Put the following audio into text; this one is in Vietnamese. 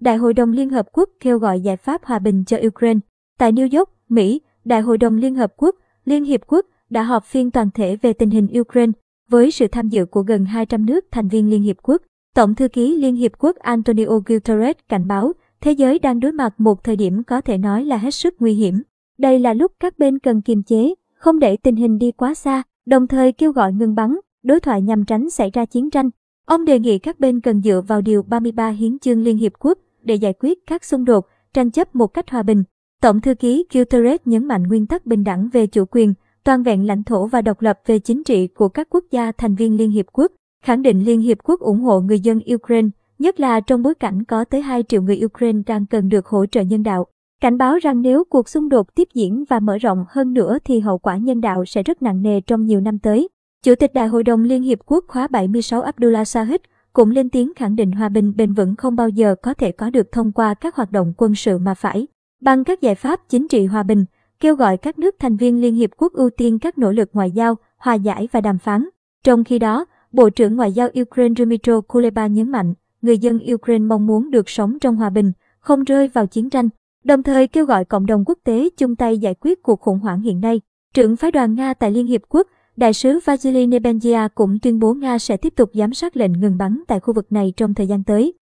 Đại hội đồng Liên Hợp Quốc kêu gọi giải pháp hòa bình cho Ukraine. Tại New York, Mỹ, Đại hội đồng Liên Hợp Quốc, Liên Hiệp Quốc đã họp phiên toàn thể về tình hình Ukraine với sự tham dự của gần 200 nước thành viên Liên Hiệp Quốc. Tổng thư ký Liên Hiệp Quốc Antonio Guterres cảnh báo thế giới đang đối mặt một thời điểm có thể nói là hết sức nguy hiểm. Đây là lúc các bên cần kiềm chế, không để tình hình đi quá xa, đồng thời kêu gọi ngừng bắn, đối thoại nhằm tránh xảy ra chiến tranh. Ông đề nghị các bên cần dựa vào Điều 33 Hiến chương Liên Hiệp Quốc để giải quyết các xung đột, tranh chấp một cách hòa bình. Tổng thư ký Guterres nhấn mạnh nguyên tắc bình đẳng về chủ quyền, toàn vẹn lãnh thổ và độc lập về chính trị của các quốc gia thành viên Liên Hiệp Quốc, khẳng định Liên Hiệp Quốc ủng hộ người dân Ukraine, nhất là trong bối cảnh có tới 2 triệu người Ukraine đang cần được hỗ trợ nhân đạo. Cảnh báo rằng nếu cuộc xung đột tiếp diễn và mở rộng hơn nữa thì hậu quả nhân đạo sẽ rất nặng nề trong nhiều năm tới. Chủ tịch Đại hội đồng Liên Hiệp Quốc khóa 76 Abdullah Sahid cũng lên tiếng khẳng định hòa bình bền vững không bao giờ có thể có được thông qua các hoạt động quân sự mà phải bằng các giải pháp chính trị hòa bình, kêu gọi các nước thành viên Liên Hiệp Quốc ưu tiên các nỗ lực ngoại giao, hòa giải và đàm phán. Trong khi đó, Bộ trưởng Ngoại giao Ukraine Dmytro Kuleba nhấn mạnh, người dân Ukraine mong muốn được sống trong hòa bình, không rơi vào chiến tranh, đồng thời kêu gọi cộng đồng quốc tế chung tay giải quyết cuộc khủng hoảng hiện nay. Trưởng phái đoàn Nga tại Liên Hiệp Quốc, Đại sứ Vasily Nebensia cũng tuyên bố Nga sẽ tiếp tục giám sát lệnh ngừng bắn tại khu vực này trong thời gian tới.